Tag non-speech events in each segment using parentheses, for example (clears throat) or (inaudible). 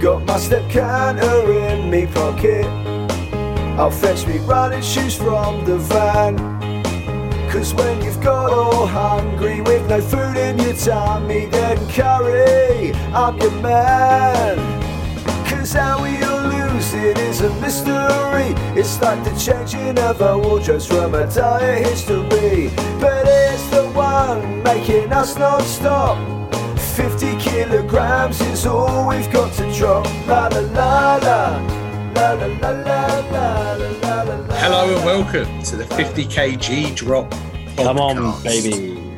Got my step counter in me pocket. I'll fetch me running shoes from the van. Cause when you've got all hungry with no food in your tummy, then curry, I'm your man. Cause how we'll lose it is a mystery. It's like the changing of our wardrobes from a dire history. But it's the one making us non stop. 50 kilograms is all we've got to drop. La la la la. La la la la la la la la. Hello and welcome to the 50 kg drop. Come on, baby.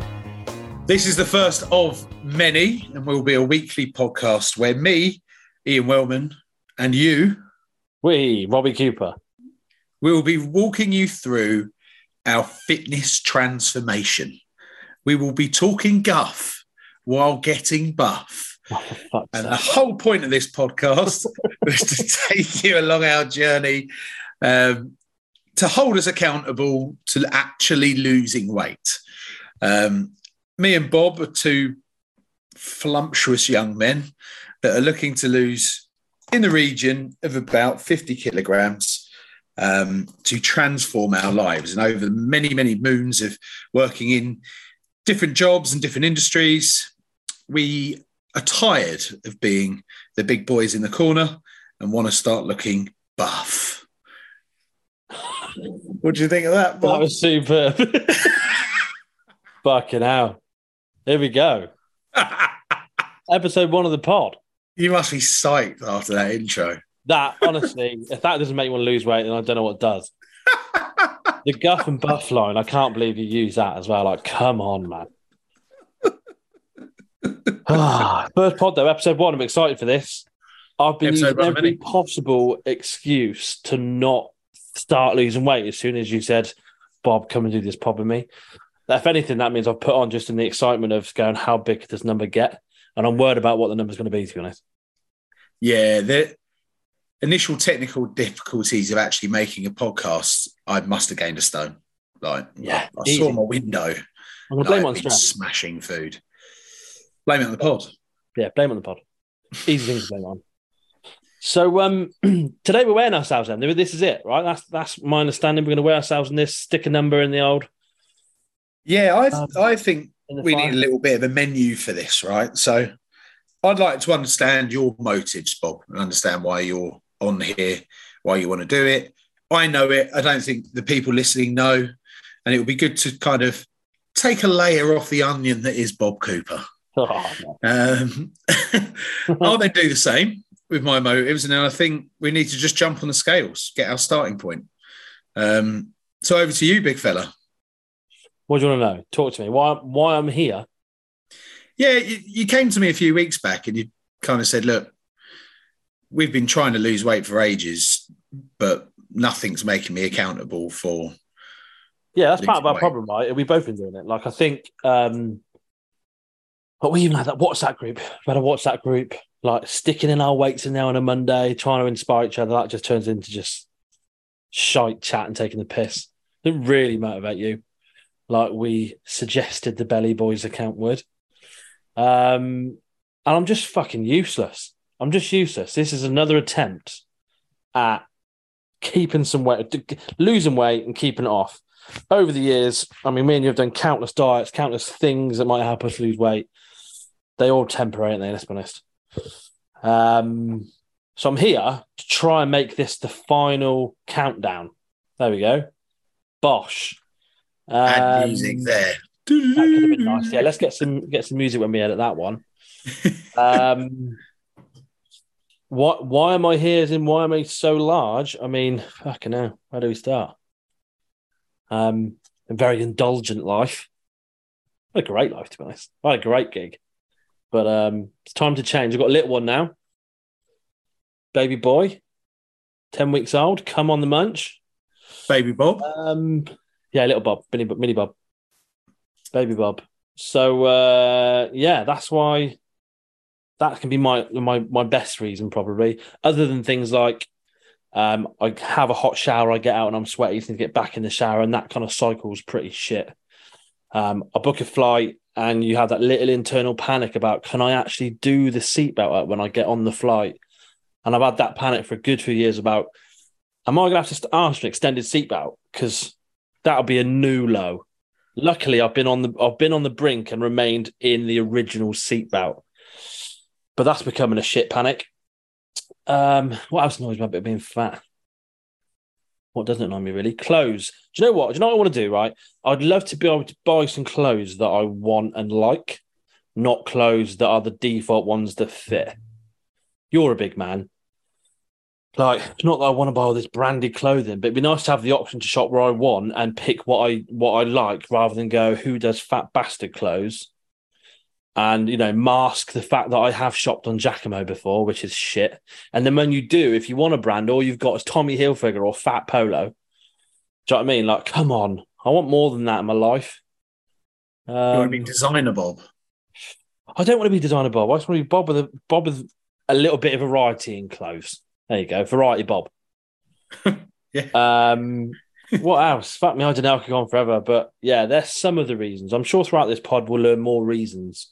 This is the first of many, and will be a weekly podcast where me, Ian Wellman, and you We, Robbie Cooper. will be walking you through our fitness transformation. We will be talking guff while getting buff. (laughs) Oh, And the whole point of this podcast (laughs) was to take you along our journey um, to hold us accountable to actually losing weight. Um, me and Bob are two flumptuous young men that are looking to lose in the region of about 50 kilograms um, to transform our lives. And over many, many moons of working in different jobs and different industries, we are tired of being the big boys in the corner and want to start looking buff. What do you think of that, That was superb. (laughs) Fucking hell. Here we go. (laughs) Episode one of the pod. you must be psyched after that intro. That, honestly, (laughs) if that doesn't make you want to lose weight, then I don't know what does. The guff and buff line, I can't believe you use that as well. Like, come on, man. Ah, First pod, though, episode one. I'm excited for this. I've been Episode using every many. possible excuse to not start losing weight as soon as you said, Bob, come and do this pod with me. If anything, that means I've put on just in the excitement of going, how big could this number get? And I'm worried about what the number's going to be, to be honest. Yeah, the initial technical difficulties of actually making a podcast, I must have gained a stone. Like, Yeah, I saw my window. I'm going to blame on stress. smashing food. Blame it on the pod. Yeah, blame on the pod. Easy thing to blame on. So um (clears throat) today we're wearing ourselves then. This is it, right? That's that's my understanding. We're gonna wear ourselves in this, stick a number in the old Yeah, I Um, I think we file. need a little bit of a menu for this, right? So I'd like to understand your motives, Bob, and understand why you're on here, why you want to do it. I know it. I don't think the people listening know. And it would be good to kind of take a layer off the onion that is Bob Cooper. (laughs) Oh. Um, (laughs) I'll then do the same with my motives. And then I think we need to just jump on the scales, get our starting point. Um, so over to you, big fella. What do you want to know? Talk to me. Why why I'm here? Yeah, you, you came to me a few weeks back and you kind of said, look, we've been trying to lose weight for ages, but nothing's making me accountable for. Yeah, that's part of our Weight. problem, right? We've both been doing it. Like I think um but we even had that WhatsApp group. We had a WhatsApp group, like sticking in our weights in there on a Monday, trying to inspire each other. That just turns into just shite chat and taking the piss. Didn't really motivate you, like we suggested the Belly Boys account would. Um, and I'm just fucking useless. I'm just useless. This is another attempt at keeping some weight, losing weight and keeping it off. Over the years, I mean, me and you have done countless diets, countless things that might help us lose weight. They all temporary, aren't they? Let's be honest. Um, so I'm here to try and make this the final countdown. There we go. Bosh. Um, music there. that could have been nice. Yeah, let's get some get some music when we edit that one. (laughs) Um, what? Why am I here? As in, why am I so large? I mean, fucking hell. Where do we start? Um, a very indulgent life. I had a great life, to be honest. I had a great gig, but um, it's time to change. I've got a little one now. Baby boy, ten weeks old. Come on the munch. Baby Bob. Um, yeah, little Bob, mini, mini Bob, baby Bob. So uh, yeah, that's why that can be my my my best reason probably. Other than things like um, I have a hot shower, I get out and I'm sweaty, to get back in the shower, and that kind of cycle is pretty shit. Um, I book a flight, and you have that little internal panic about can I actually do the seatbelt up when I get on the flight? and I've had that panic for a good few years about, am I going to have to ask for an extended seatbelt? Because that'll be a new low. Luckily, I've been on the I've been on the brink and remained in the original seatbelt, but that's becoming a shit panic. Um, what else annoys me about being fat? What doesn't annoy me really? Clothes. Do you know what? Do you know what I want to do? Right, I'd love to be able to buy some clothes that I want and like, not clothes that are the default ones that fit. You're a big man. Like, it's not that I want to buy all this branded clothing, but it'd be nice to have the option to shop where I want and pick what I what I like rather than go who does fat bastard clothes and you know mask the fact that I have shopped on Jacamo before, which is shit. And then when you do, if you want a brand, all you've got is Tommy Hilfiger or Fat Polo. Do you know what I mean? Like, come on, I want more than that in my life. you want to be Um, designer, Bob. I don't want to be designer Bob. I just want to be Bob with a Bob with a little bit of variety in clothes. There you go, variety Bob. (laughs) Yeah. Um, what else? Fuck me, I don't know. I could go on forever, but yeah, there's some of the reasons. I'm sure throughout this pod we'll learn more reasons.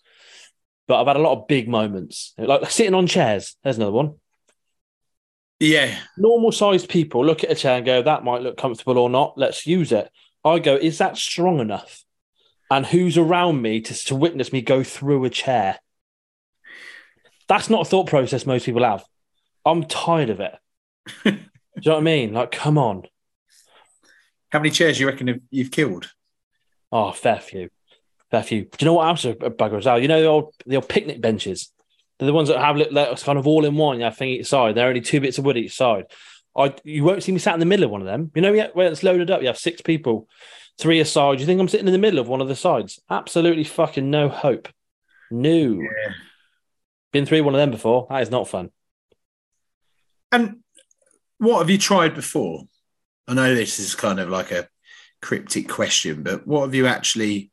But I've had a lot of big moments, like sitting on chairs. There's another one. Yeah, Normal sized people look at a chair and go, "That might look comfortable or not. Let's use it." I go, "Is that strong enough?" And who's around me to, to witness me go through a chair? That's not a thought process most people have. I'm tired of it. (laughs) Do you know what I mean? Like, come on. how many chairs do you reckon you've killed? Oh, fair few. Fair few. Do you know what else are a bugger as well? You know the old, the old picnic benches? They're the ones that have li- like, kind of all in one, yeah, thing each side. They're only two bits of wood each side. I You won't see me sat in the middle of one of them. You know, yeah, where it's loaded up, you have six people, three aside. You think I'm sitting in the middle of one of the sides? Absolutely fucking no hope. No. Yeah. Been through one of them before. That is not fun. And what have you tried before? I know this is kind of like a cryptic question, but what have you actually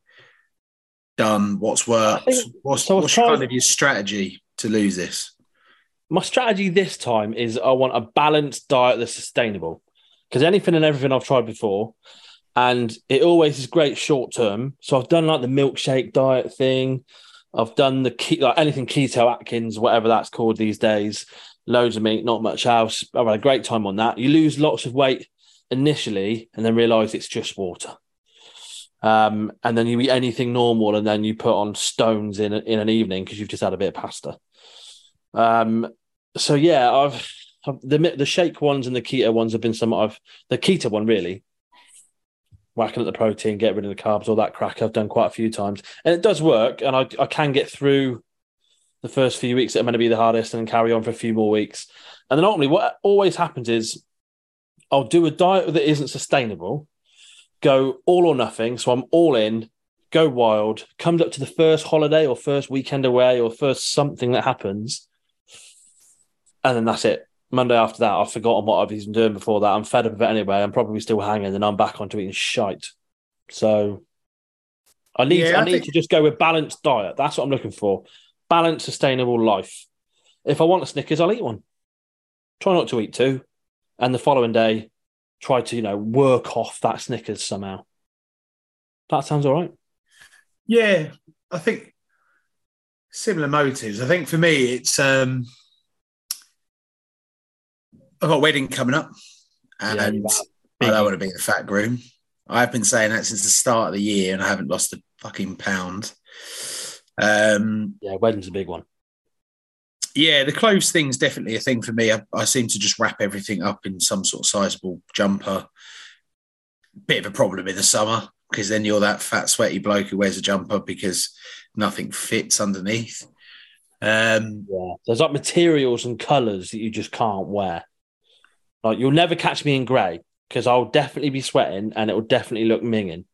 done? What's worked? Think- What's, so what's kind of your strategy to lose this? my strategy this time is I want a balanced diet that's sustainable. Because anything and everything I've tried before, and it always is great short term. So I've done like the milkshake diet thing. I've done the ke- like anything keto Atkins, whatever that's called these days. Loads of meat, not much else. I've had a great time on that. You lose lots of weight initially, and then realize it's just water. Um, and then you eat anything normal, and then you put on stones in in an evening because you've just had a bit of pasta. Um, so yeah, I've, I've the the shake ones and the keto ones have been some I've the keto one really whacking at the protein, get rid of the carbs, all that crack. I've done quite a few times, and it does work, and I I can get through the first few weeks that are going to be the hardest, and carry on for a few more weeks. And then ultimately, what always happens is I'll do a diet that isn't sustainable, go all or nothing. So I'm all in, go wild. Comes up to the first holiday or first weekend away or first something that happens, and then that's it. Monday after that, I've forgotten what I've been doing before that. I'm fed up of it anyway. I'm probably still hanging, and I'm back onto eating shite. So I need Yeah, I I need think- to just go with balanced diet. That's what I'm looking for. Balanced, sustainable life. If I want a Snickers, I'll eat one. Try not to eat two, and the following day, try to you know work off that Snickers somehow. That sounds all right. Yeah, I think similar motives. I think for me, it's um, I've got a wedding coming up, and you've I don't want to be the fat groom. I've been saying that since the start of the year, and I haven't lost a fucking pound. Um, Yeah, wedding's a big one. Yeah, the clothes thing's definitely a thing for me. I, I seem to just wrap everything up in some sort of sizable jumper. Bit of a problem in the summer because then you're that fat, sweaty bloke who wears a jumper because nothing fits underneath. Um, Yeah, there's like materials and colours that you just can't wear. Like you'll never catch me in grey because I'll definitely be sweating and it will definitely look minging.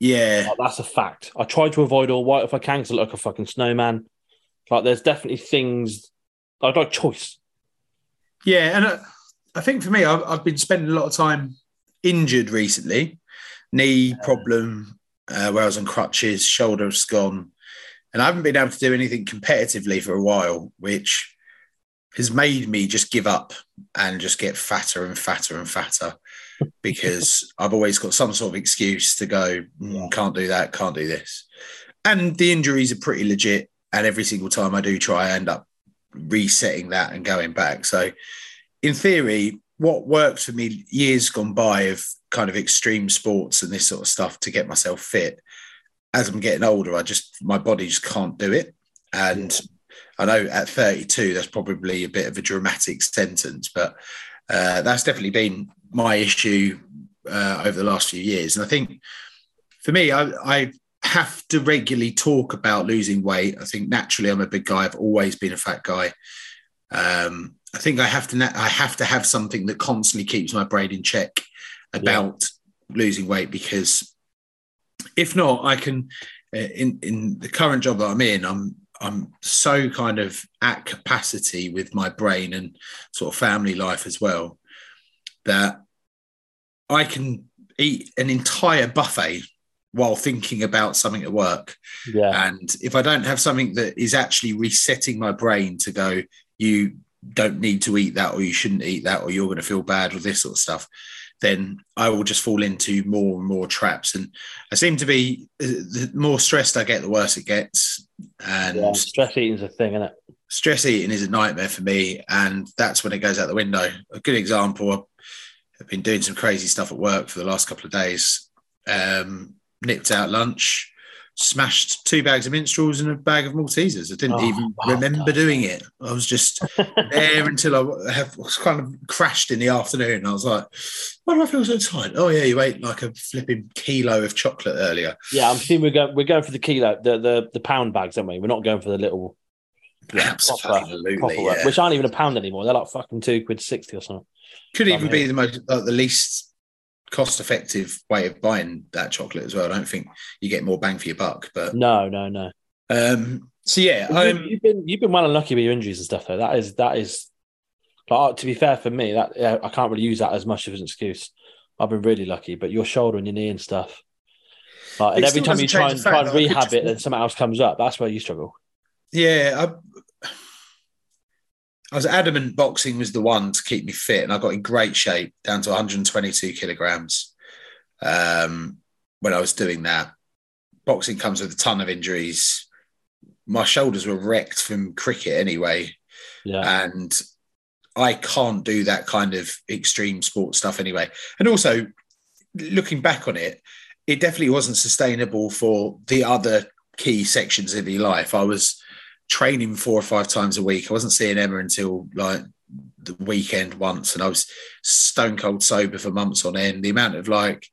yeah, Like, that's a fact. I try to avoid all white if I can because I look like a fucking snowman. Like there's definitely things I like choice. yeah, and I, I think for me, I've, I've been spending a lot of time injured recently. Knee problem, uh, where I was on crutches, shoulder's gone, and I haven't been able to do anything competitively for a while, which has made me just give up and just get fatter and fatter and fatter (laughs) because I've always got some sort of excuse to go, "Mm, can't do that, can't do this. And the injuries are pretty legit. And every single time I do try, I end up resetting that and going back. So, in theory, what worked for me years gone by of kind of extreme sports and this sort of stuff to get myself fit. As I'm getting older, I just my body just can't do it, and I know at 32 that's probably a bit of a dramatic sentence, but uh, that's definitely been my issue uh, over the last few years. And I think for me, I, I have to regularly talk about losing weight. I think naturally I'm a big guy. I've always been a fat guy. Um, I think I have to I have to have something that constantly keeps my brain in check about yeah. losing weight because if not, I can uh, in in the current job that I'm in, I'm I'm so kind of at capacity with my brain and sort of family life as well that I can eat an entire buffet while thinking about something at work. Yeah. And if I don't have something that is actually resetting my brain to go, you don't need to eat that, or you shouldn't eat that, or you're going to feel bad, or this sort of stuff, then I will just fall into more and more traps. And I seem to be the more stressed I get, the worse it gets. And yeah, stress eating is a thing, isn't it? Stress eating is a nightmare for me, and that's when it goes out the window. A good example: I've been doing some crazy stuff at work for the last couple of days. Um, nipped out lunch, smashed two bags of minstrels and a bag of Maltesers. I didn't oh, even remember God. doing it. I was just (laughs) there until I have, was kind of crashed in the afternoon. I was like, why do I feel so tired? Oh yeah, you ate like a flipping kilo of chocolate earlier. Yeah, I'm seeing we're going we're going for the kilo, the the, the pound bags, aren't we? We're not going for the little yeah, Absolutely, proper, proper yeah. which aren't even a pound anymore. They're like fucking two quid sixty or something. Could even be the most like the least cost effective way of buying that chocolate as well. I don't think you get more bang for your buck. But no, no, no. Um, so yeah, you, um, you've been you've been well unlucky with your injuries and stuff though. That is that is. But to be fair for me, that yeah, I can't really use that as much of an excuse. I've been really lucky, but your shoulder and your knee and stuff. Like, and every time you try and try and rehab it, and something else comes up. That's where you struggle. Yeah, I, was adamant boxing was the one to keep me fit, and I got in great shape down to 122 kilograms um, when I was doing that. Boxing comes with a ton of injuries. My shoulders were wrecked from cricket anyway, yeah. and I can't do that kind of extreme sport stuff anyway. And also, looking back on it, it definitely wasn't sustainable for the other key sections of your life. I was training four or five times a week. I wasn't seeing Emma until like the weekend once, and I was stone cold sober for months on end. The amount of like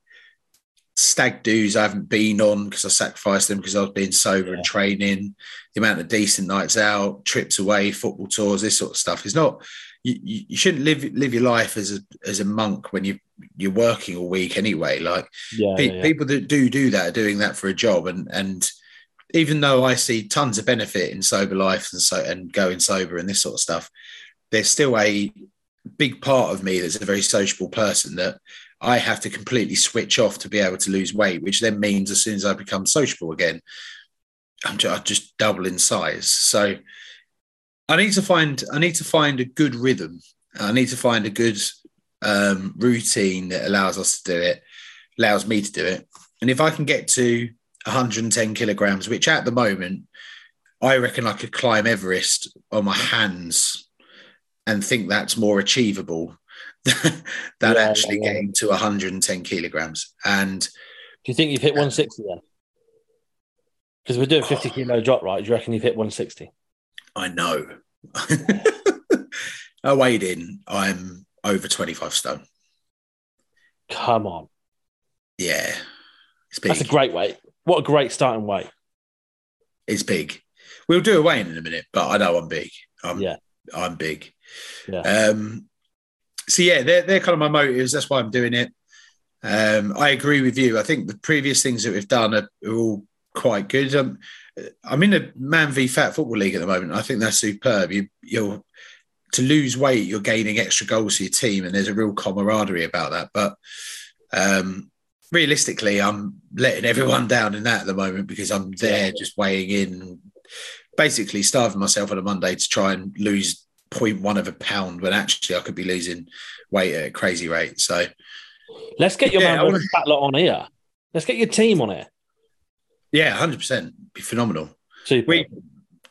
stag do's I haven't been on because I sacrificed them because I was being sober yeah. and training. The amount of decent nights out, trips away, football tours, this sort of stuff is not. You, you shouldn't live live your life as a as a monk when you you're working all week anyway. Like yeah, pe- yeah. people that do do that are doing that for a job, and and even though I see tons of benefit in sober life and so and going sober and this sort of stuff, there's still a big part of me that's a very sociable person that I have to completely switch off to be able to lose weight, which then means as soon as I become sociable again, I'm just, I just double in size. So I need to find I need to find a good rhythm. I need to find a good um, routine that allows us to do it, allows me to do it. And if I can get to 110 kilograms, which at the moment, I reckon I could climb Everest on my hands and think that's more achievable (laughs) than yeah, actually yeah. getting to 110 kilograms. And do you think you've hit 160 then? Because we're doing 50 oh, kilo (sighs) drop, right? Do you reckon you've hit 160? I know. (laughs) I weighed in, I'm over 25 stone. Come on. Yeah. That's a great weight. What a great starting weight. It's big. We'll do a weigh in in a minute, but I know I'm big. I'm, yeah. I'm big. Yeah. Um, so yeah, they're, they're kind of my motives. That's why I'm doing it. Um, I agree with you. I think the previous things that we've done are, are all quite good. Um, I'm in a man v fat football league at the moment. I think that's superb. You, you're to lose weight, you're gaining extra goals for your team, and there's a real camaraderie about that. But um, realistically, I'm letting everyone down in that at the moment because I'm there just weighing in, basically starving myself on a Monday to try and lose 0.1 of a pound when actually I could be losing weight at a crazy rate. So let's get your yeah, man wanna... fat lot on here. Let's get your team on it. Yeah, hundred percent, be phenomenal. Super. We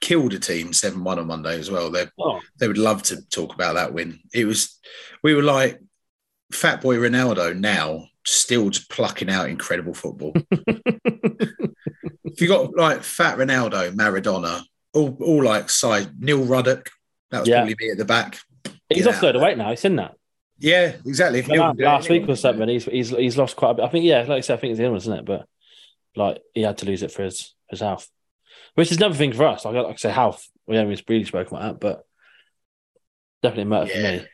killed a team seven one on Monday as well. They Oh, they would love to talk about that win. It was we were like Fat Boy Ronaldo now, still just plucking out incredible football. (laughs) if you got like Fat Ronaldo, Maradona, all all like side Neil Ruddock, that was Yeah. probably me at the back. he's Get off of weight now. He's in that. Yeah, exactly. Neil Last, can do it, last week or something, he's, he's he's lost quite a bit. I think, yeah, like I said, I think it's the illness, isn't it? But like he had to lose it for his his health, which is another thing for us. Like, like I say, health. We haven't really spoken about that, but definitely a matter for me.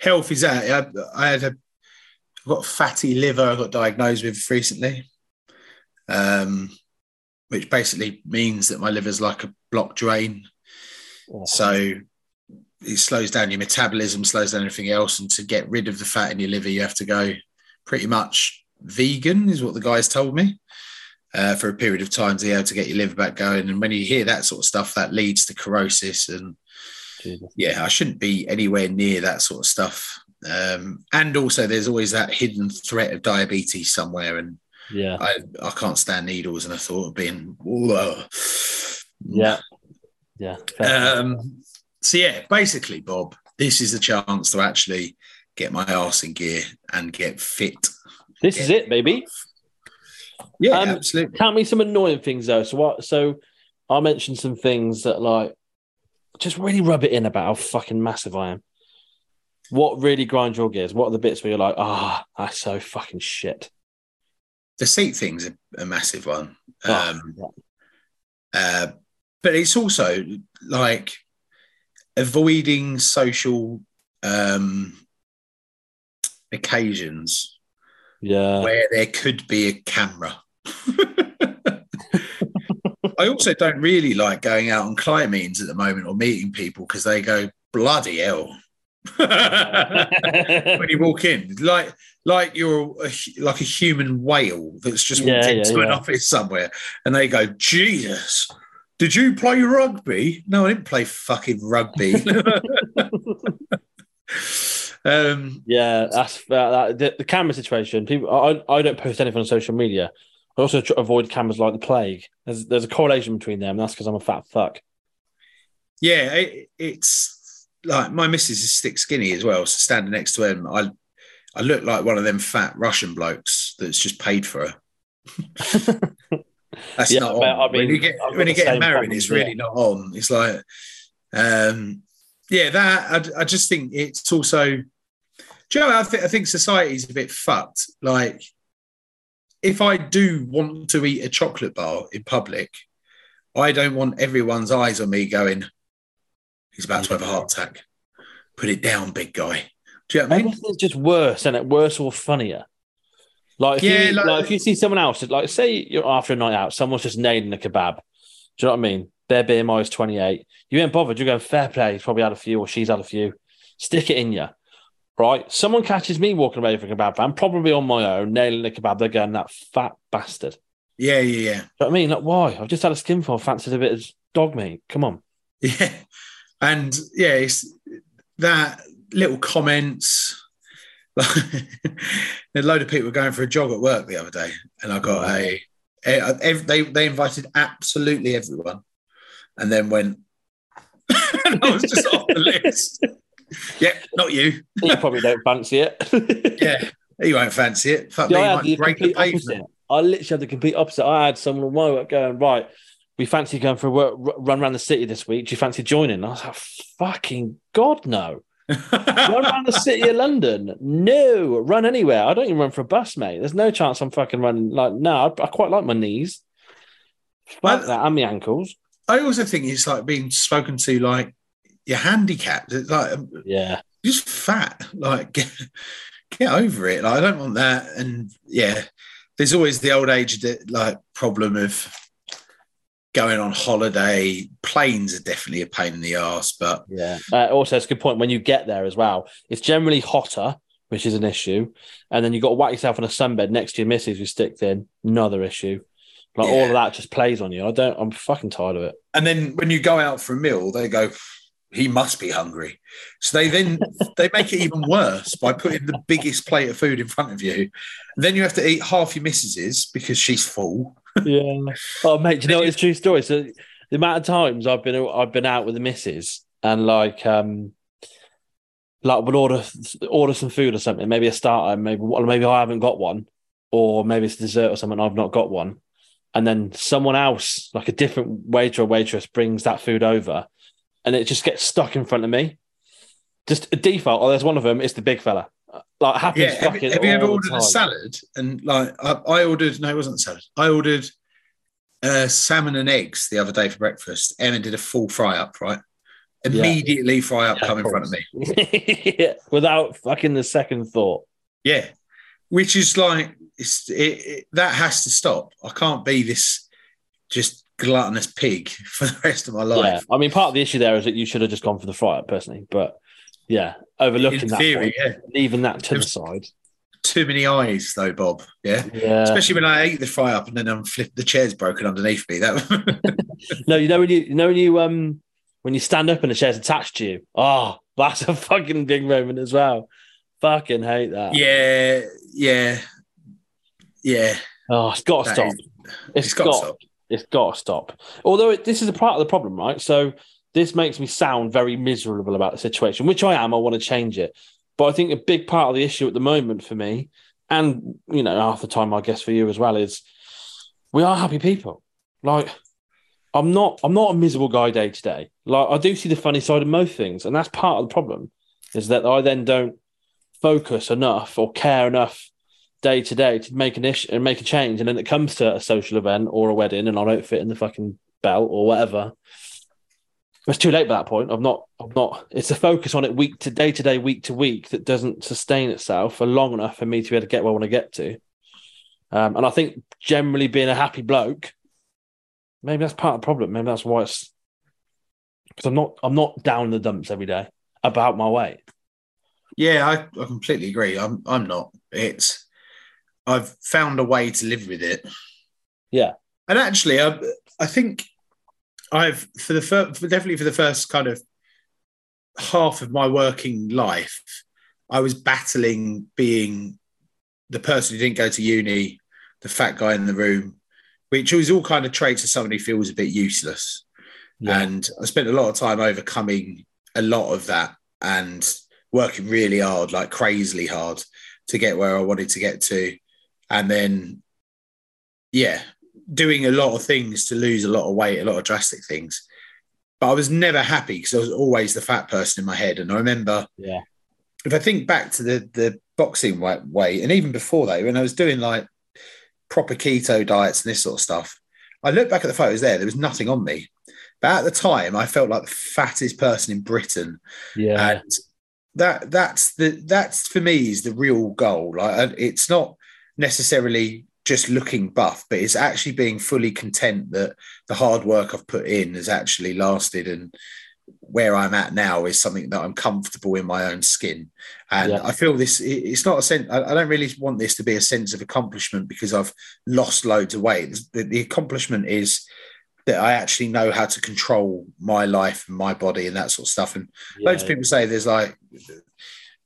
Health is that. I, I had a I've got fatty liver. I got diagnosed with recently, um, which basically means that my liver's like a blocked drain. So it slows down your metabolism, slows down everything else. And to get rid of the fat in your liver, you have to go pretty much vegan, is what the guys told me. Uh, for a period of time to be able to get your liver back going. And when you hear that sort of stuff, that leads to cirrhosis. And Jesus. yeah, I shouldn't be anywhere near that sort of stuff. Um, and also, there's always that hidden threat of diabetes somewhere. And Yeah, I, I can't stand needles. And I thought of being, "Whoa." yeah, yeah. Um, so yeah, basically, Bob, this is the chance to actually get my arse in gear and get fit. this is it, baby. Yeah, Um, absolutely. Tell me some annoying things though. So what? So I mentioned some things that like just really rub it in about how fucking massive I am. What really grinds your gears? What are the bits where you're like, ah, that's so fucking shit? The seat thing's a, a massive one. Oh, Um, yeah. uh, but it's also like avoiding social um, occasions yeah. where there could be a camera. I also don't really like going out on client meetings at the moment or meeting people because they go bloody hell (laughs) when you walk in, like like you're a, like a human whale that's just walked Yeah, yeah, into an yeah. office somewhere, and they go, Jesus. Did you play rugby? No, I didn't play fucking rugby. (laughs) (laughs) um, Yeah, that's that, that, the, the camera situation. People, I, I don't post anything on social media. I also avoid cameras like the plague. There's there's a correlation between them. That's because I'm a fat fuck. yeah, it, it's like my missus is stick skinny as well. So standing next to him, I I look like one of them fat Russian blokes that's just paid for her. (laughs) That's Yeah, not but on. I when mean, you get I've when you get married, problem, it's really yeah. not on. It's like, um, yeah, that I, I just think it's also. Do you know? I think I think society's a bit fucked. Like, if I do want to eat a chocolate bar in public, I don't want everyone's eyes on me going. He's about to have a heart attack. Put it down, big guy. Do you know what I mean? Everything's just worse, and it worse or funnier. Like, if Yeah, you, like- like, if you see someone else, like say you're after a night out, someone's just nailing a kebab. Do you know what I mean? Their BMI is 28. You ain't bothered. You're going fair play. He's probably had a few, or she's had a few. Stick it in you, right? Someone catches me walking away from a kebab van, probably on my own, nailing a kebab. They're going that fat bastard. Yeah, yeah, yeah. Do you know what I mean? Like, why? I've just had a skinful. Fancied a bit of dog meat. Come on. (laughs) Yeah. And yeah, it's that little comments. (laughs) a load of people were going for a jog at work the other day, and I got a, a- they they invited absolutely everyone, and then went, (laughs) and I was just off the list. Yeah, not you. You probably don't fancy it. (laughs) Yeah, he won't fancy it. Fuck Yeah, me, I had the might break the complete opposite. I literally had the complete opposite. I had someone on my work going, right, we fancy going for a work, run around the city this week. Do you fancy joining? I was like, fucking God, no. (laughs) run around the city of London? No. Run anywhere. I don't even run for a bus, mate. There's no chance I'm fucking running. Like, no, I, I quite like my knees. Fuck that, and my ankles. I also think it's like being spoken to like you're handicapped. It's like um, Yeah. just fat. Like (laughs) get, get over it. Like I don't want that. And yeah, there's always the old age like problem of going on holiday. Planes are definitely a pain in the ass, but Yeah. Uh, also, it's a good point when you get there as well. It's generally hotter, which is an issue. And then you've got to whack yourself on a sunbed next to your missus who's stick thin, another issue. Like all of that just plays on you. I don't, I'm fucking tired of it. and then when you go out for a meal, they go, he must be hungry. So they then (laughs) they make it even worse by putting the biggest plate of food in front of you. And then you have to eat half your missus's because she's full. Yeah. Oh, mate, do you know? It's true story. So the amount of times I've been I've been out with the missus and like um like would order order some food or something, maybe a starter, maybe well, maybe I haven't got one, or maybe it's dessert or something I've not got one, and then someone else, like a different waiter or waitress, brings that food over, and it just gets stuck in front of me. Just a default. Oh, there's one of them. It's the big fella. Like it happens. Yeah, have, have you ever ordered a salad and like I, I ordered? No, it wasn't salad. I ordered uh, salmon and eggs the other day for breakfast. Emma did a full fry up, right? Yeah. Immediately fry up Yeah, come in front of me. (laughs) Yeah, without fucking the second thought. Yeah, which is like it's, it, it, that has to stop. I can't be this just gluttonous pig (laughs) for the rest of my Yeah, life. I mean, part of the issue there is that you should have just gone for the fry up personally, but yeah, overlooking In that theory, yeah. leaving that to the side. Too many eyes though, Bob. Yeah. Yeah, Especially when I ate the fry up and then I'm flipped the chair's broken underneath me. That (laughs) no, you know when you, you know when you um when you stand up and the chair's attached to you. Oh, that's a fucking big moment as well. Fucking hate that. yeah, yeah, yeah. Oh, it's got to stop. is- it's it's got, got to stop. It's got to stop. Although it, this is a part of the problem, right? So this makes me sound very miserable about the situation, which I am. I want to change it, but I think a big part of the issue at the moment for me, and you know, half the time I guess for you as well, is we are happy people. Like I'm not. I'm not a miserable guy day to day. Like I do see the funny side of most things, and that's part of the problem. Is that I then don't focus enough or care enough day to day to make an issue and make a change. And then it comes to a social event or a wedding and I don't fit in the fucking belt or whatever. It's too late by that point. I'm not, I'm not, it's a focus on it week to day to day, week to week that doesn't sustain itself for long enough for me to be able to get where I want to get to. Um, and I think generally being a happy bloke, maybe that's part of the problem. Maybe that's why it's because I'm not, I'm not down in the dumps every day about my weight. Yeah, I, I completely agree. I'm I'm not. It's I've found a way to live with it. Yeah. And actually, I I think I've for the first, definitely for the first kind of half of my working life, I was battling being the person who didn't go to uni, the fat guy in the room, which was all kind of traits of somebody who feels a bit useless. And I spent a lot of time overcoming a lot of that and working really hard, like crazily hard, to get where I wanted to get to. And then, yeah, doing a lot of things to lose a lot of weight, a lot of drastic things. But I was never happy because I was always the fat person in my head. And I remember, Yeah. if I think back to the the boxing way, and even before that, when I was doing like proper keto diets and this sort of stuff, I look back at the photos there. There was nothing on me, but at the time, I felt like the fattest person in Britain, Yeah. and that that's the that's for me is the real goal. Like it's not necessarily just looking buff, but it's actually being fully content that the hard work I've put in has actually lasted and where I'm at now is something that I'm comfortable in my own skin. And Yeah. I feel this, it's not a sense, I don't really want this to be a sense of accomplishment because I've lost loads of weight. The, the accomplishment is that I actually know how to control my life and my body and that sort of stuff. And loads of people say there's like,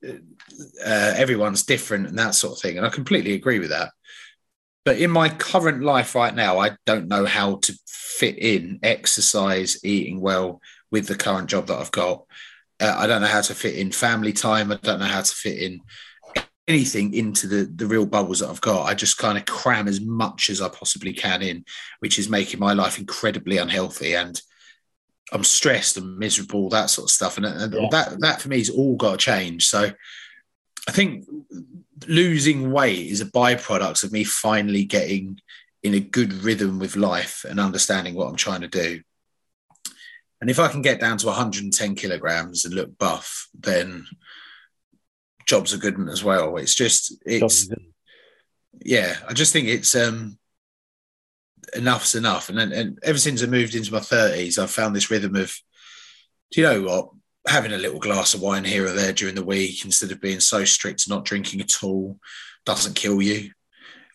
uh, everyone's different and that sort of thing. And I completely agree with that. But in my current life right now, I don't know how to fit in exercise, eating well with the current job that I've got. Uh, I don't know how to fit in family time. I don't know how to fit in anything into the, the real bubbles that I've got. I just kind of cram as much as I possibly can in, which is making my life incredibly unhealthy. And I'm stressed and miserable, that sort of stuff. And, and Yeah. that, that for me has all got to change. So I think losing weight is a byproduct of me finally getting in a good rhythm with life and understanding what I'm trying to do. And if I can get down to 110 kilograms and look buff, then jobs are good as well. It's just, it's, yeah, I just think it's, um, enough's enough. And, and ever since I moved into my 30s, I've found this rhythm of, do you know what? Having a little glass of wine here or there during the week instead of being so strict, not drinking at all, doesn't kill you.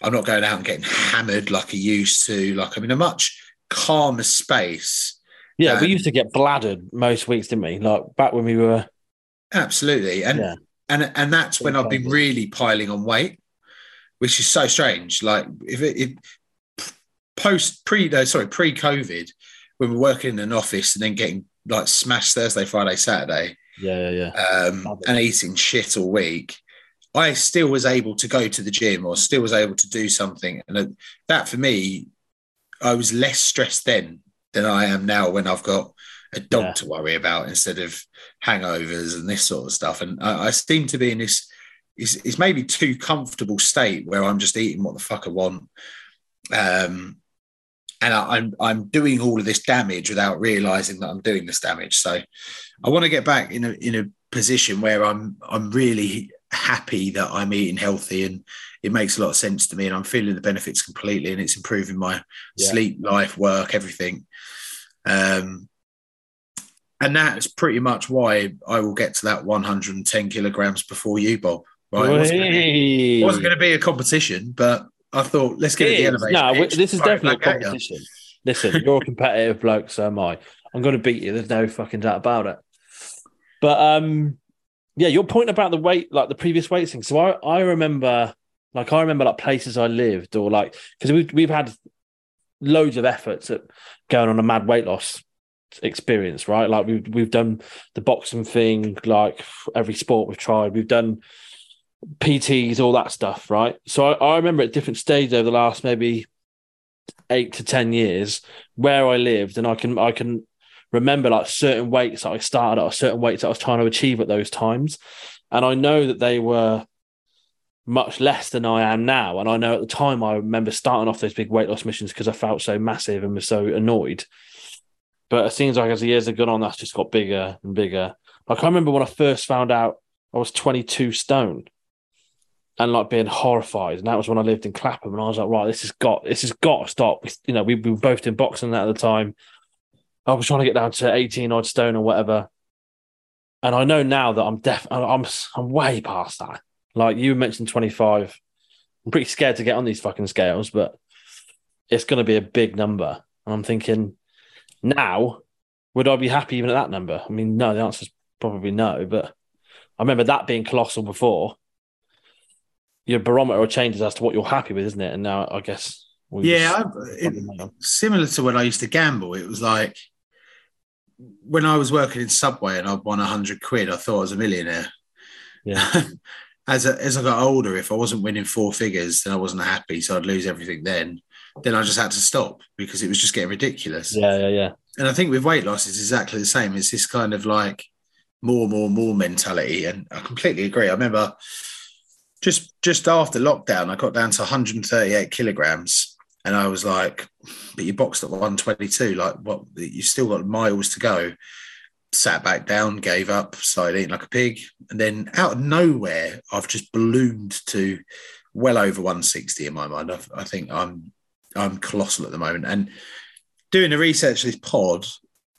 I'm not going out and getting hammered like I used to. Like I'm in a much calmer space. Yeah, we Um, used to get bladdered most weeks, didn't we? Like back when we were. Absolutely. And Yeah. and and that's when I've been really piling on weight, which is so strange. Like if it, it post pre no, sorry pre COVID, when we're working in an office and then getting like smash Thursday, Friday, Saturday, Yeah, yeah, yeah. um, and eating shit all week, I still was able to go to the gym or still was able to do something. And that- that for me, I was less stressed then than I am now when I've got a dog Yeah. to worry about instead of hangovers and this sort of stuff. And I, I seem to be in this, it's, it's maybe too comfortable state where I'm just eating what the fuck I want. Um, and I, I'm I'm doing all of this damage without realizing that I'm doing this damage. So I want to get back in a in a position where I'm I'm really happy that I'm eating healthy and it makes a lot of sense to me and I'm feeling the benefits completely and it's improving my Yeah. sleep, life, work, everything. Um, and that's pretty much why I will get to that 110 kilograms before you, Bob. Right? It wasn't gonna be- it wasn't going to be a competition, but I thought let's get It it, the elevator. No, pitch, this is definitely a at you. competition. Listen, you're a competitive bloke, so am I. I'm going to beat you. There's no fucking doubt about it. But um, yeah, your point about the weight, like the previous weight thing. So I, I remember, like I remember, like places I lived, or like because we've we've had loads of efforts at going on a mad weight loss experience, right? Like we've we've done the boxing thing, like every sport we've tried. We've done PTs, all that stuff, right? So I, I remember at different stages over the last maybe eight to ten years where I lived, and I can I can remember like certain weights that I started at, certain weights that I was trying to achieve at those times, and I know that they were much less than I am now. And I know at the time I remember starting off those big weight loss missions because I felt so massive and was so annoyed. But it seems like as the years have gone on, that's just got bigger and bigger. Like I remember when I first found out I was 22 stone and like being horrified. And that was when I lived in Clapham. And I was like, right, this has got this has got to stop. You know, we, we were both in boxing at the time. I was trying to get down to 18 odd stone or whatever. And I know now that I'm def I'm I'm way past that. Like you mentioned 25. I'm pretty scared to get on these fucking scales, but it's gonna be a big number. And I'm thinking now, would I be happy even at that number? I mean, no, the answer's probably no, but I remember that being colossal before. Your barometer changes as to what you're happy with, isn't it? And now I guess we Yeah, it, similar to when I used to gamble. It was like when I was working in Subway and I'd won hundred quid, I thought I was a millionaire. Yeah. (laughs) as I, as I got older, if I wasn't winning four figures, then I wasn't happy, so I'd lose everything. Then, then I just had to stop because it was just getting ridiculous. yeah, yeah, yeah. And I think with weight loss, it's exactly the same. It's this kind of like more, more, more mentality, and I completely agree. I remember just just after lockdown, I got down to 138 kilograms, and I was like, "But you boxed at 122. Like, what? You still got miles to go." Sat back down, gave up, started eating like a pig, and then out of nowhere, I've just ballooned to well over 160 in my mind. I've, I think I'm I'm colossal at the moment, and doing the research for this pod,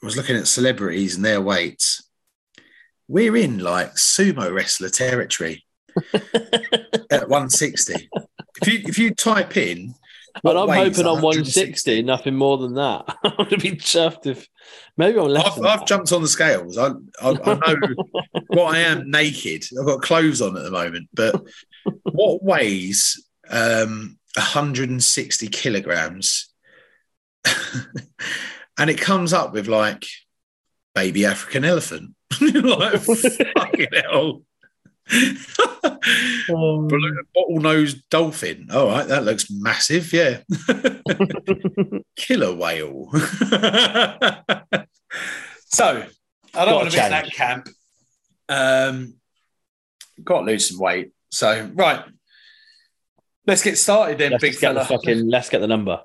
I was looking at celebrities and their weights. We're in like sumo wrestler territory (laughs) at 160. If you if you type in, and I'm hoping on 160? 160, nothing more than that. (laughs) I'm to be chuffed if maybe I'm less. I've, I've jumped on the scales. I, I, I know (laughs) what I am naked. I've got clothes on at the moment, but what weighs um, 160 kilograms? and it comes up with like baby African elephant. like, fucking hell. Um, Bottle nosed dolphin. All right, that looks massive. Yeah. (laughs) Killer whale. (laughs) so, I don't want to be in that camp. Um, got to lose some weight. So, right. Let's get started then, let's big get the fella. fucking. Let's get the number.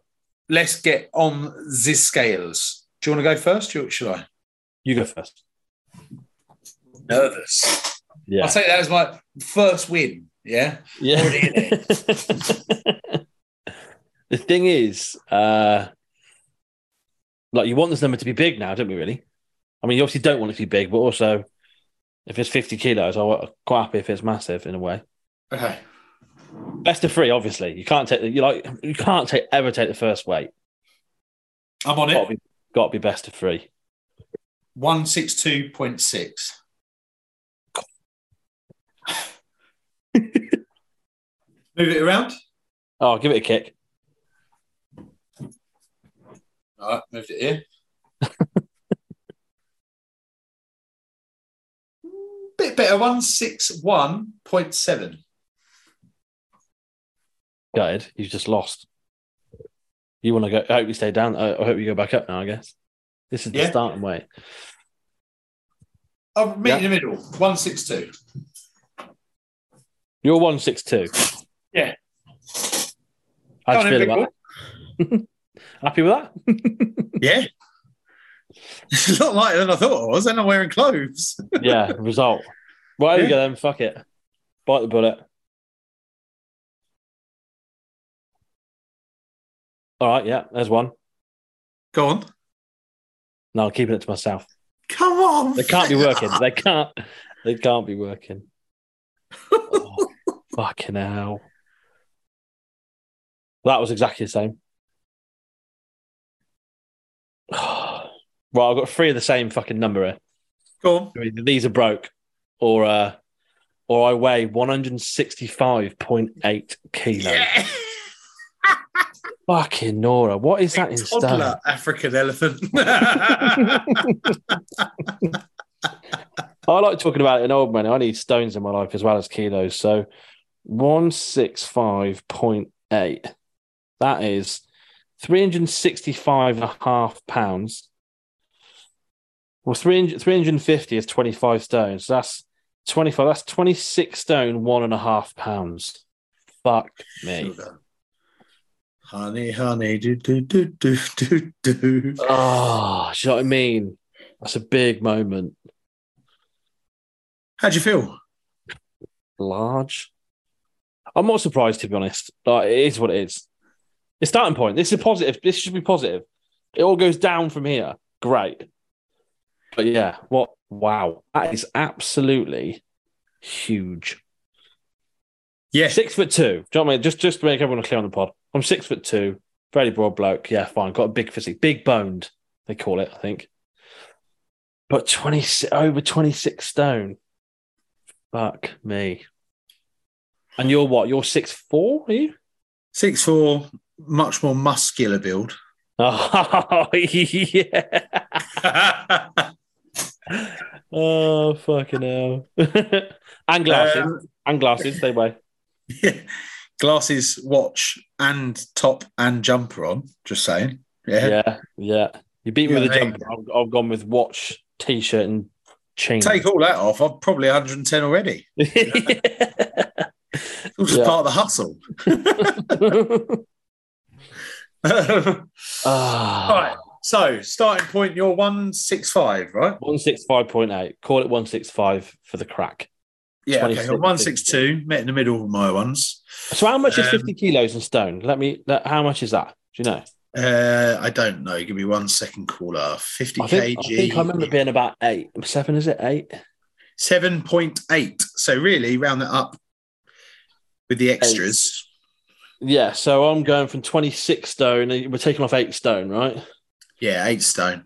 Let's get on the scales. Do you want to go first? Or should I? You go first. Nervous. Yeah. I'll take that as my first win. Yeah. Yeah. (laughs) The thing is, uh, like you want this number to be big now, don't we? Really? I mean, you obviously don't want it to be big, but also, if it's fifty kilos, I'm quite happy if it's massive in a way. Okay. Best of three, obviously. You can't take you like you can't take ever take the first weight. I'm on Got it. to be, got to be best of three. 162.6. (laughs) Move it around. Oh, give it a kick. All right, moved it here. (laughs) Bit better, 161.7. Gutted. You've just lost. You want to go? I hope you stay down. I I hope you go back up now. I guess this is the Yeah. starting way. Oh, meet Yeah. in the middle, 162. You're one six two. Yeah. How do you feel about that? (laughs) Happy with that? (laughs) Yeah. It's a lot lighter than I thought it was, and I'm wearing clothes. (laughs) yeah. Result. Right, here we Yeah. go then. Fuck it. Bite the bullet. All right. Yeah. There's one. Go on. No, I'm keeping it to myself. Come on. They can't be working. They can't. They can't be working. Oh, fucking hell. That was exactly the same. (sighs) Right, I've got three of the same fucking number here. Go on. These are broke, or uh, or I weigh one hundred sixty-five point eight kilos. Yeah. (laughs) Fucking Nora, what is that in stone? African elephant. (laughs) I like talking about an old man. I need stones in my life as well as kilos. So one six five point eight. That is three hundred sixty-five and a half pounds. Well, 300, 350 is 25 stones. So that's 25. That's 26 stone, one and a half pounds. Fuck me. honey, honey, do, do, do, do, do, do. Oh, do you know what I mean? That's a big moment. How'd you feel? Large. I'm not surprised to be honest. Like it is what it is. It's starting point. This is positive. This should be positive. It all goes down from here. Great. But yeah, what wow. That is absolutely huge. Yeah. Six foot two. Do you know what I mean? Just just to make everyone clear on the pod. I'm six foot two, very broad bloke. Yeah, fine. Got a big physique, big boned, they call it, I think. But 20 over 26 stone. Fuck me. And you're what? You're six four, are you? Six four, much more muscular build. (laughs) Oh (laughs) yeah. (laughs) Oh fucking hell. and glasses. Um, and glasses, stay away. Glasses, watch, and top and jumper on. Just saying. Yeah. Yeah, yeah. You beat me Yeah, with a jumper. I've, I've gone with watch, t-shirt, and chain. Take all that off. I'm probably 110 already. It's all just Yeah. part of the hustle. (laughs) (laughs) Ah, right. So, starting point, you're 165, right? One six five point eight. Call it one six five for the crack. Yeah. Okay. 162, met in the middle of my ones. So how much is Um, fifty kilos in stone? Let me. That, how much is that? Do you know? Uh, I don't know. Give me one second caller. 50 I think, kg. I think I remember being about eight, seven. Is it eight? 7.8. So, really, round that up with the extras. Yeah. So I'm going from twenty six stone. and We're taking off eight stone, right? Yeah, eight stone.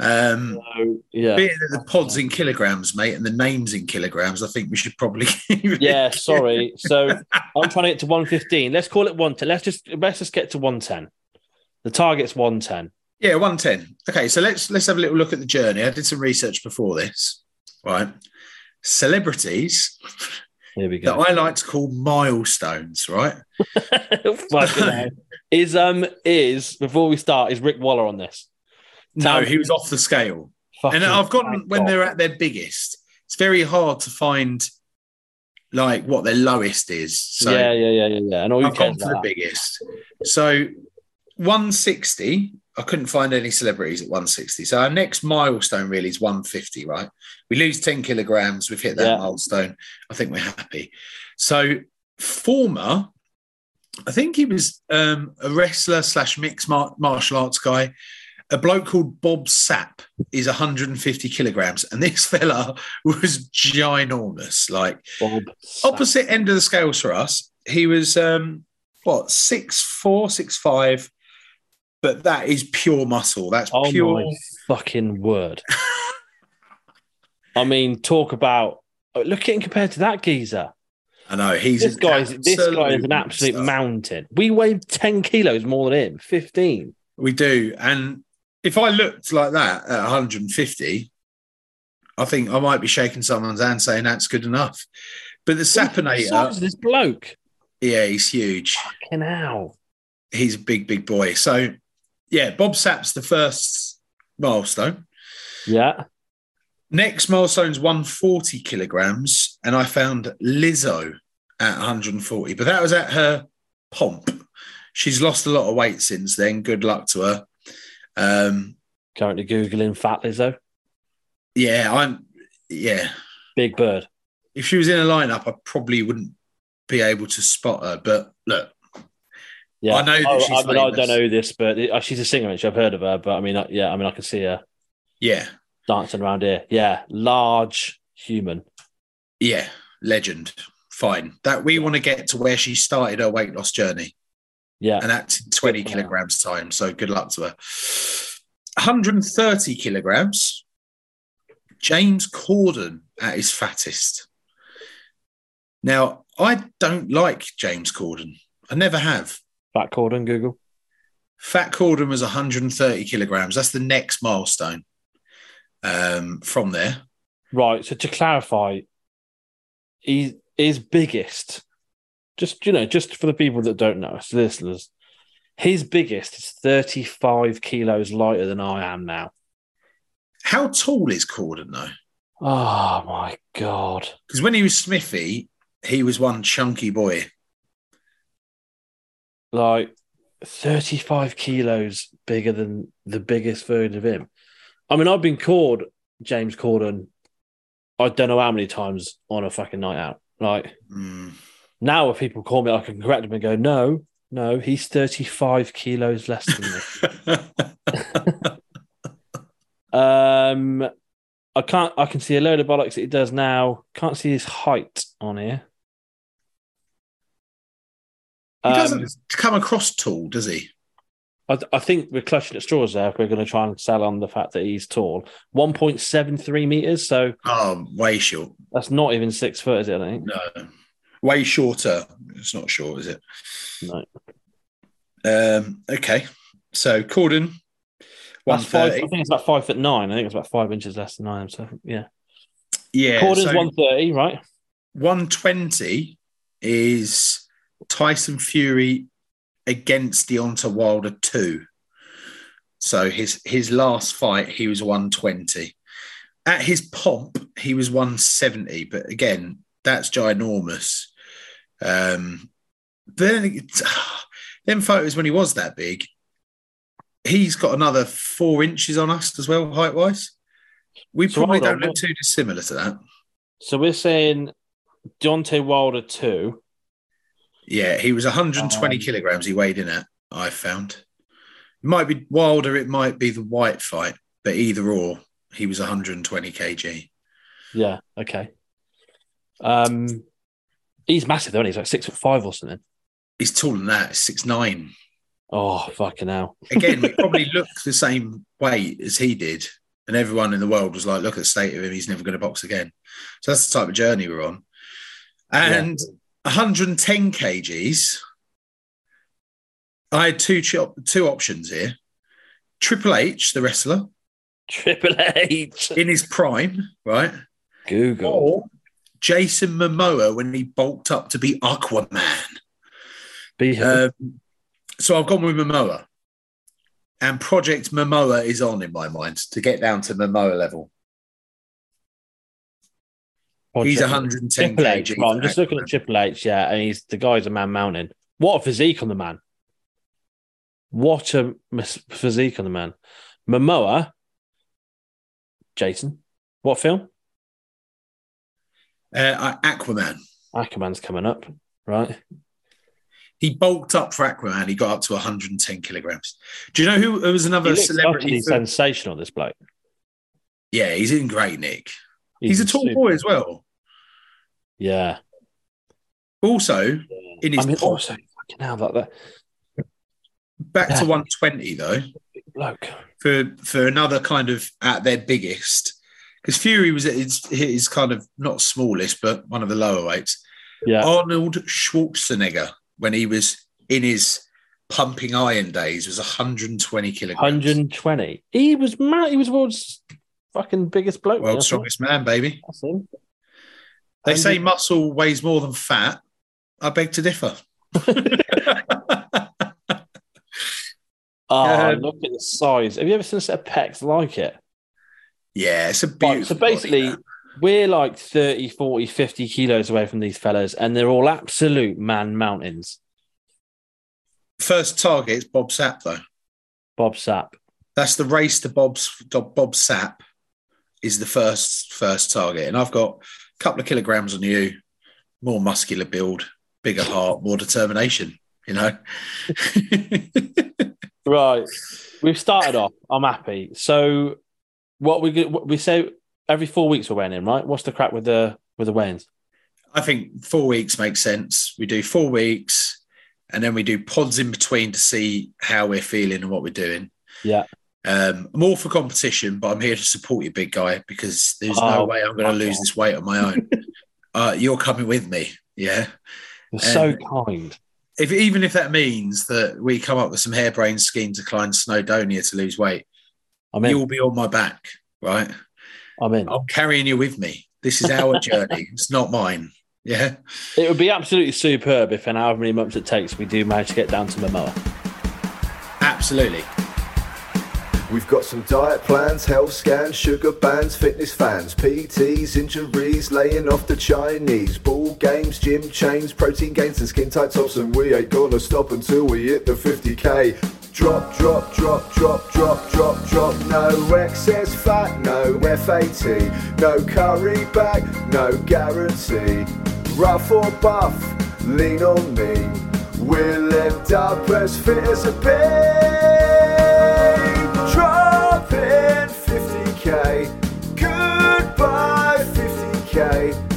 Um, So yeah. being that the pod's in kilograms, mate, and the name's in kilograms, I think we should probably. (laughs) Yeah, sorry. (laughs) So I'm trying to get to 115. Let's call it 110. Let's just let's just get to 110. The target's 110. Yeah, one ten. Okay, so let's let's have a little look at the journey. I did some research before this. Right, celebrities Here we that go. I like to call milestones. Right. (laughs) Is um is before we start, is Rik Waller on this? No, he was off the scale. And I've gotten when God. they're at their biggest, it's very hard to find like what their lowest is. So yeah, yeah, yeah, yeah, yeah. And all you I've gone for the biggest. So 160, I couldn't find any celebrities at 160. So our next milestone really is 150, right? We lose 10 kilograms, we've hit that Yeah. milestone. I think we're happy. So former, I think he was um, a wrestler slash mixed mar- martial arts guy. A bloke called Bob Sapp is 150 kilograms, and this (laughs) fella was ginormous. Like Bob. opposite end of the scales for us. He was um what six four, six five, but that is pure muscle. That's Oh pure. my fucking word. I mean, talk about look at him compared to that geezer. I know he's This guy's this guy is an absolute monster. mountain. We weigh 10 kilos more than him, 15. We do, and if I looked like that at 150, I think I might be shaking someone's hand saying that's good enough. But the Sapinator, of this bloke. yeah, he's huge. Fucking hell. He's a big, big boy. So, yeah, Bob Sapp's the first milestone. Yeah. Next milestone's 140 kilograms, and I found Lizzo at 140, but that was at her pomp. She's lost a lot of weight since then. Good luck to her. Um, Currently Googling Fat Lizzo. yeah, I'm. Yeah, Big Bird. if she was in a lineup, I probably wouldn't be able to spot her. But look, Yeah. I know that Oh, I, mean, I don't know this, but uh, she's a singer, Actually, I've heard of her. But I mean, uh, yeah, I mean, I can see her yeah, dancing around here. Yeah, large human. yeah, legend. Fine. That we want to get to where she started her weight loss journey. Yeah, and that's in 20 Good kilograms time. So good luck to her. 130 kilograms. James Corden at his fattest. Now, I don't like James Corden. I never have. Fat Corden, Google. Fat Corden was 130 kilograms. That's the next milestone um, from there. Right. So to clarify, he his biggest, just you know, just for the people that don't know, us listeners, his biggest is thirty five kilos lighter than I am now. How tall is Corden, though? Oh my god! Because when he was Smithy, he was one chunky boy. Like thirty five kilos bigger than the biggest version of him. I mean, I've been called James Corden. I don't know how many times on a fucking night out. Like Mm. now, if people call me, I can correct them and go, "No, no, he's thirty five kilos less than me." (laughs) Um, I can't. I can see a load of bollocks that he does now. Can't see his height on here. He Um, doesn't come across tall, does he? I, I think we're clutching at straws there. If we're going to try and sell on the fact that he's tall, one point seven three meters. So Oh, way short. that's not even six foot, is it? I think. No, way shorter. It's not short, is it? No. Um, okay, so Corden, That's five. I think it's about five foot nine. I think it's about five inches less than I am. So yeah, Yeah, Corden's so one thirty, right? one twenty is Tyson Fury against Deontay Wilder two. So his his last fight, he was one twenty. At his pomp, he was one seventy. But again, that's ginormous. Um, then (sighs) then photos when he was that big, he's got another four inches on us as well, height wise. We So probably don't look too dissimilar to that. So we're saying Deontay Wilder two. Yeah, he was 120 Um, kilograms. He weighed in at. I found. It might be Wilder. It might be the Whyte fight, but either or, he was 120 kg. Yeah. Okay. Um, he's massive, though. he? He's like six foot five or something. He's taller than that. Six nine. Oh fucking hell! Again, we (laughs) probably look the same weight as he did, and everyone in the world was like, "Look at the state of him. He's never going to box again." So that's the type of journey we're on. And 110 kgs. I had two cho- two options here. Triple H, the wrestler, Triple H. in his prime, right? Google. Or Jason Momoa when he bulked up to be Aquaman. Be. Um, so I've gone with Momoa. And Project Momoa is on in my mind to get down to Momoa level. He's Project- 110 Triple H. kg. Well, I'm just looking at Triple H, yeah, and he's the guy's a man mountain. What a physique on the man! What a mis- physique on the man. Momoa, Jason, what film? Uh, Aquaman. Aquaman's coming up, right? He bulked up for Aquaman. He got up to 110 kilograms. Do you know who was He another celebrity? sensational. This bloke. yeah, he's in great nick. He's, a tall super- boy as well. Yeah. Also, in his I mean, pop- also, fucking hell, that, that back to 120 though. bloke. for for another kind of at their biggest because Fury was at his, his kind of not smallest but one of the lower weights. Yeah. Arnold Schwarzenegger when he was in his pumping iron days was 120 kilograms. 120. He was mad. He was world's fucking biggest bloke. World's That's strongest man, baby. That's him. They And say he- muscle weighs more than fat. I beg to differ. (laughs) Oh, Yeah. look at the size. Have you ever seen a set of pecs like it? yeah, it's a Right, so basically, we're like 30, 40, 50 kilos away from these fellas, and they're all absolute man mountains. first target is Bob Sapp, though. Bob Sapp. That's the race to Bob's Bob Sapp is the first first target, and I've got a couple of kilograms on you, more muscular build, bigger heart, more determination. You know. (laughs) Right. We've started off. I'm happy. So, what we what we say every four weeks we're weighing in, right? What's the crack with the with the weigh-ins? I think four weeks makes sense. We do four weeks, and then we do pods in between to see how we're feeling and what we're doing. Yeah. Um, I'm all for competition, but I'm here to support you, big guy, because there's Oh, no way I'm going to lose this weight on my own. (laughs) uh, you're coming with me, yeah. You're so Um, kind. If even if that means that we come up with some harebrained scheme to climb Snowdonia to lose weight, in. you'll be on my back, right? I'm in. I'm carrying you with me. This is our (laughs) journey. It's not mine. Yeah. It would be absolutely superb if, in however many months it takes, we do manage to get down to Momoa. Absolutely. We've got some diet plans, health scans, sugar bans, fitness fans, PTs, injuries, laying off the Chinese, ball games, gym chains, protein gains, and skin tight tops, and we ain't gonna stop until we hit the 50k. Drop, drop, drop, drop, drop, drop, drop. No excess fat, no FAT, no curry back, no guarantee. Rough or buff, lean or mean, we'll end up as fit as a bean. Dropping 50k, goodbye 50k, 50k.